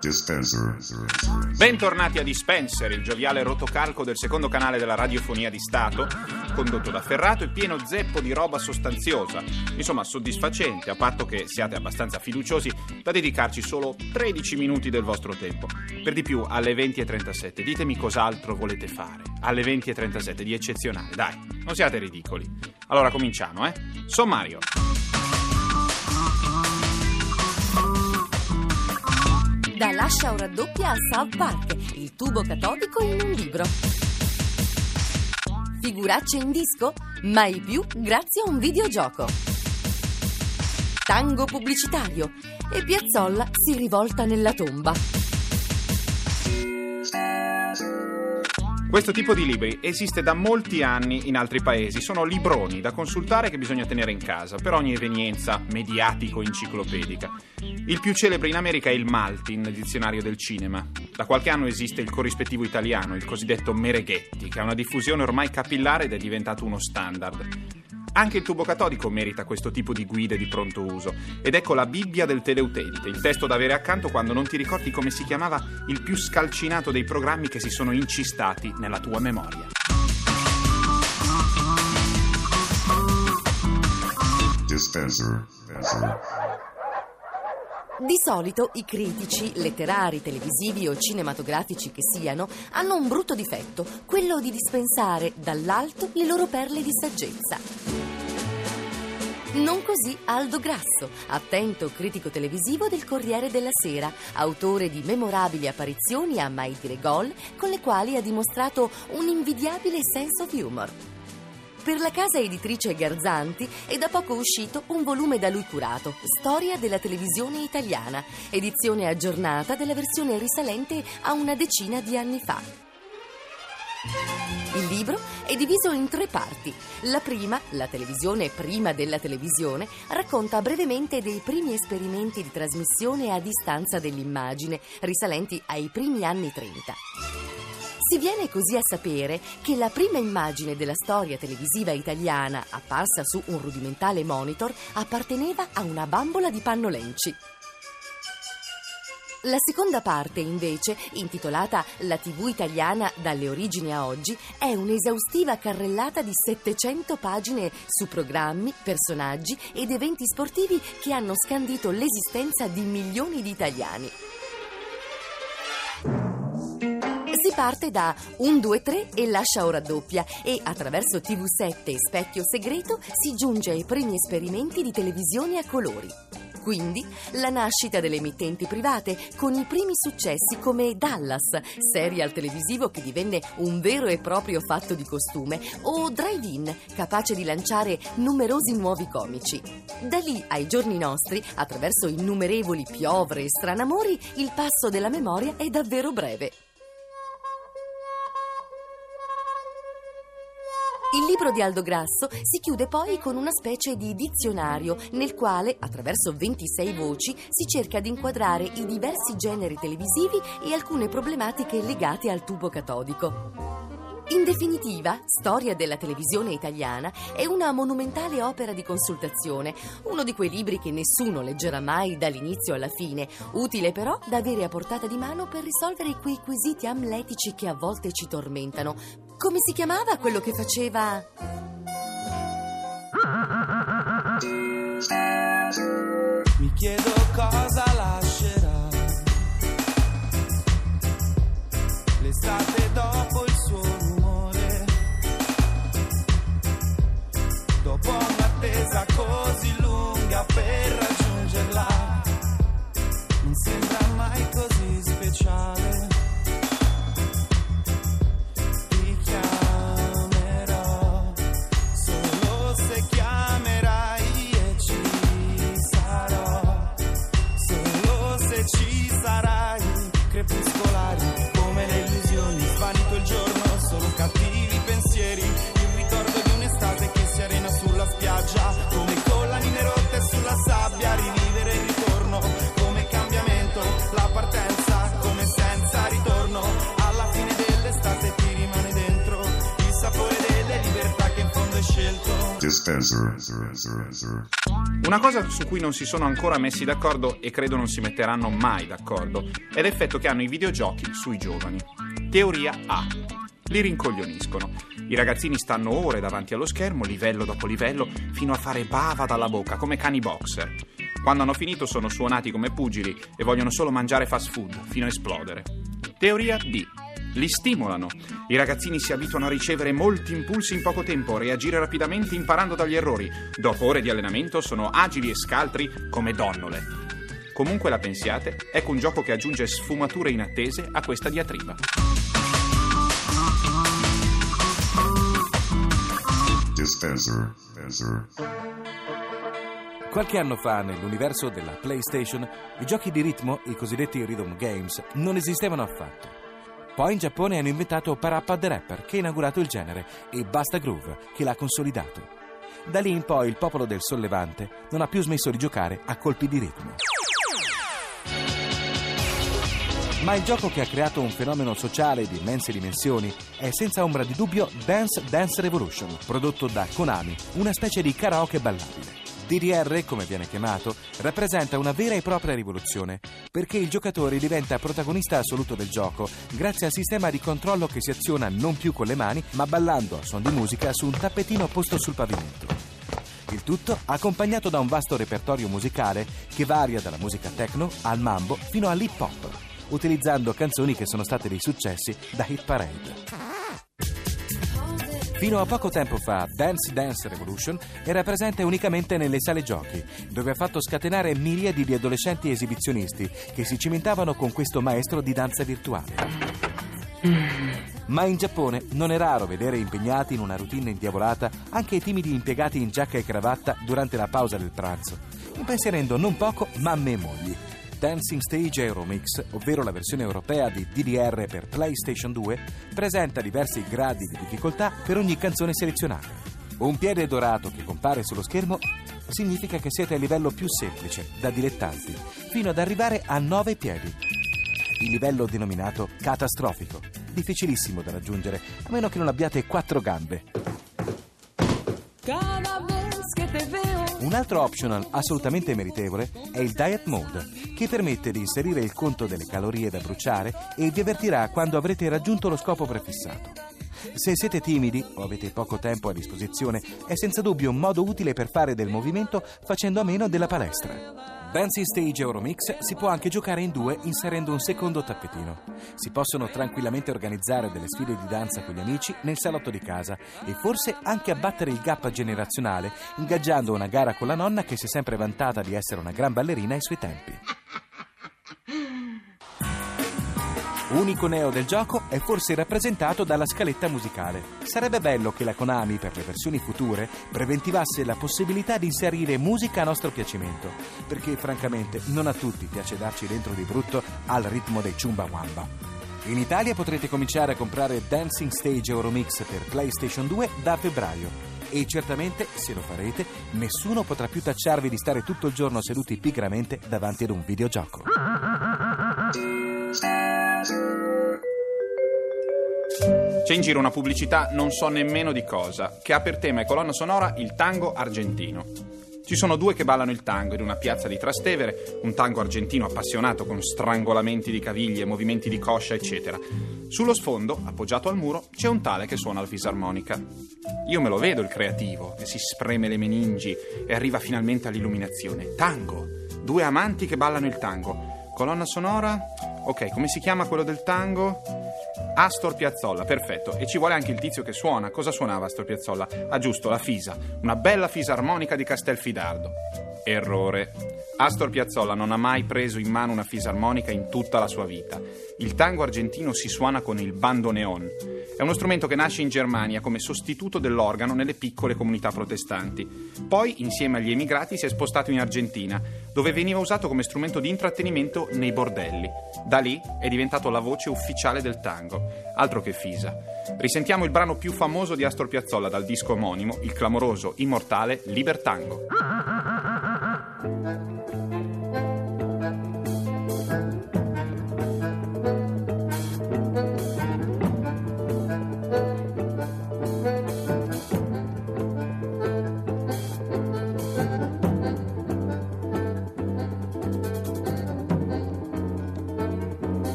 Dispenser. Bentornati a Dispenser, il gioviale rotocalco del secondo canale della radiofonia di Stato, condotto da Ferrato e pieno zeppo di roba sostanziosa. Insomma, soddisfacente, a patto che siate abbastanza fiduciosi da dedicarci solo 13 minuti del vostro tempo. Per di più, alle 20.37, ditemi cos'altro volete fare. Alle 20.37, di eccezionale, dai, non siate ridicoli. Allora cominciamo, eh? Sommario. Da Lascia o raddoppia a South Park, il tubo catodico in un libro. Figuracce in disco? Mai più grazie a un videogioco. Tango pubblicitario e Piazzolla si rivolta nella tomba. Questo tipo di libri esiste da molti anni in altri paesi, sono libroni da consultare che bisogna tenere in casa per ogni evenienza mediatico-enciclopedica. Il più celebre in America è il Maltin, dizionario del cinema. Da qualche anno esiste il corrispettivo italiano, il cosiddetto Mereghetti, che ha una diffusione ormai capillare ed è diventato uno standard. Anche il tubo catodico merita questo tipo di guide di pronto uso. Ed ecco la Bibbia del teleutente, il testo da avere accanto quando non ti ricordi come si chiamava il più scalcinato dei programmi che si sono incistati nella tua memoria. Dispenser. Di solito i critici, letterari, televisivi o cinematografici che siano, hanno un brutto difetto, quello di dispensare dall'alto le loro perle di saggezza. Non così Aldo Grasso, attento critico televisivo del Corriere della Sera, autore di memorabili apparizioni a Mai dire gol, con le quali ha dimostrato un invidiabile senso of humor. Per la casa editrice Garzanti è da poco uscito un volume da lui curato, Storia della televisione italiana, edizione aggiornata della versione risalente a una decina di anni fa. Il libro è diviso in tre parti. La prima, la televisione prima della televisione, racconta brevemente dei primi esperimenti di trasmissione a distanza dell'immagine, risalenti ai primi anni 30. Si viene così a sapere che la prima immagine della storia televisiva italiana, apparsa su un rudimentale monitor, apparteneva a una bambola di pannolenci. La seconda parte, invece, intitolata La TV italiana dalle origini a oggi, è un'esaustiva carrellata di 700 pagine su programmi, personaggi ed eventi sportivi che hanno scandito l'esistenza di milioni di italiani. Parte da 1, 2, 3 e lascia ora doppia e attraverso TV7 e Specchio Segreto si giunge ai primi esperimenti di televisione a colori. Quindi la nascita delle emittenti private con i primi successi come Dallas, serial televisivo che divenne un vero e proprio fatto di costume, o Drive-In, capace di lanciare numerosi nuovi comici. Da lì ai giorni nostri, attraverso innumerevoli piovre e stranamori, il passo della memoria è davvero breve. Il libro di Aldo Grasso si chiude poi con una specie di dizionario nel quale, attraverso 26 voci, si cerca di inquadrare i diversi generi televisivi e alcune problematiche legate al tubo catodico. In definitiva, Storia della televisione italiana è una monumentale opera di consultazione, uno di quei libri che nessuno leggerà mai dall'inizio alla fine, utile però da avere a portata di mano per risolvere quei quesiti amletici che a volte ci tormentano. Come si chiamava quello che faceva... Mi chiedo cosa Una cosa su cui non si sono ancora messi d'accordo e credo non si metteranno mai d'accordo è l'effetto che hanno i videogiochi sui giovani. Teoria A. Li rincoglioniscono. I ragazzini stanno ore davanti allo schermo, livello dopo livello, fino a fare bava dalla bocca, come cani boxer. Quando hanno finito sono suonati come pugili e vogliono solo mangiare fast food, fino a esplodere. Teoria B. Li stimolano. I ragazzini si abituano a ricevere molti impulsi in poco tempo, a reagire rapidamente imparando dagli errori. Dopo ore di allenamento sono agili e scaltri come donnole. Comunque la pensiate, ecco un gioco che aggiunge sfumature inattese a questa diatriba. Dispenser. Dispenser. Qualche anno fa, nell'universo della PlayStation, i giochi di ritmo, i cosiddetti rhythm games, non esistevano affatto. Poi in Giappone hanno inventato Parappa the Rapper, che ha inaugurato il genere, e Basta Groove, che l'ha consolidato. Da lì in poi il popolo del sollevante non ha più smesso di giocare a colpi di ritmo. Ma il gioco che ha creato un fenomeno sociale di immense dimensioni è senza ombra di dubbio Dance Dance Revolution, prodotto da Konami, una specie di karaoke ballabile. DDR, come viene chiamato, rappresenta una vera e propria rivoluzione, perché il giocatore diventa protagonista assoluto del gioco grazie al sistema di controllo che si aziona non più con le mani, ma ballando a suon di musica su un tappetino posto sul pavimento. Il tutto accompagnato da un vasto repertorio musicale che varia dalla musica techno al mambo fino all'hip hop, utilizzando canzoni che sono state dei successi da hit parade. Fino a poco tempo fa, Dance Dance Revolution era presente unicamente nelle sale giochi, dove ha fatto scatenare miriadi di adolescenti esibizionisti che si cimentavano con questo maestro di danza virtuale. Ma in Giappone non è raro vedere impegnati in una routine indiavolata anche i timidi impiegati in giacca e cravatta durante la pausa del pranzo, impensierendo non poco mamme e mogli. Dancing Stage Euromix, ovvero la versione europea di DDR per PlayStation 2, presenta diversi gradi di difficoltà per ogni canzone selezionata. Un piede dorato che compare sullo schermo significa che siete a livello più semplice, da dilettanti, fino ad arrivare a 9 piedi. Il livello denominato catastrofico, difficilissimo da raggiungere, a meno che non abbiate quattro gambe. Cada Un altro optional assolutamente meritevole è il Diet Mode, che permette di inserire il conto delle calorie da bruciare e vi avvertirà quando avrete raggiunto lo scopo prefissato. Se siete timidi o avete poco tempo a disposizione, è senza dubbio un modo utile per fare del movimento facendo a meno della palestra. Dancing Stage Euromix si può anche giocare in due inserendo un secondo tappetino. Si possono tranquillamente organizzare delle sfide di danza con gli amici nel salotto di casa e forse anche abbattere il gap generazionale ingaggiando una gara con la nonna che si è sempre vantata di essere una gran ballerina ai suoi tempi. Unico neo del gioco è forse rappresentato dalla scaletta musicale. Sarebbe bello che la Konami, per le versioni future, preventivasse la possibilità di inserire musica a nostro piacimento, perché francamente non a tutti piace darci dentro di brutto al ritmo dei Chumbawamba. In Italia potrete cominciare a comprare Dancing Stage Euromix per PlayStation 2 da febbraio. E certamente, se lo farete, nessuno potrà più tacciarvi di stare tutto il giorno seduti pigramente davanti ad un videogioco. C'è in giro una pubblicità non so nemmeno di cosa, che ha per tema e colonna sonora il tango argentino. Ci sono due che ballano il tango in una piazza di Trastevere, un tango argentino appassionato con strangolamenti di caviglie, movimenti di coscia, eccetera. Sullo sfondo, appoggiato al muro, c'è un tale che suona la fisarmonica. Io me lo vedo il creativo, che si spreme le meningi e arriva finalmente all'illuminazione. Tango! Due amanti che ballano il tango. Colonna sonora? Ok, come si chiama quello del tango? Astor Piazzolla, perfetto. E ci vuole anche il tizio che suona. Cosa suonava Astor Piazzolla? Ah, giusto, la fisa. Una bella fisarmonica di Castelfidardo. Errore. Astor Piazzolla non ha mai preso in mano una fisarmonica in tutta la sua vita. Il tango argentino si suona con il bandoneon. È uno strumento che nasce in Germania come sostituto dell'organo nelle piccole comunità protestanti. Poi, insieme agli emigrati, si è spostato in Argentina, dove veniva usato come strumento di intrattenimento nei bordelli. Da lì è diventato la voce ufficiale del tango. Altro che fisa. Risentiamo il brano più famoso di Astor Piazzolla dal disco omonimo, il clamoroso, immortale Libertango. Thank you.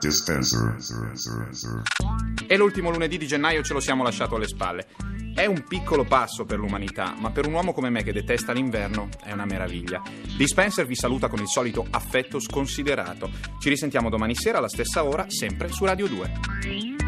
Dispenser. E l'ultimo lunedì di gennaio ce lo siamo lasciato alle spalle. È un piccolo passo per l'umanità, ma per un uomo come me che detesta l'inverno è una meraviglia. Dispenser vi saluta con il solito affetto sconsiderato. Ci risentiamo domani sera alla stessa ora, sempre su Radio 2.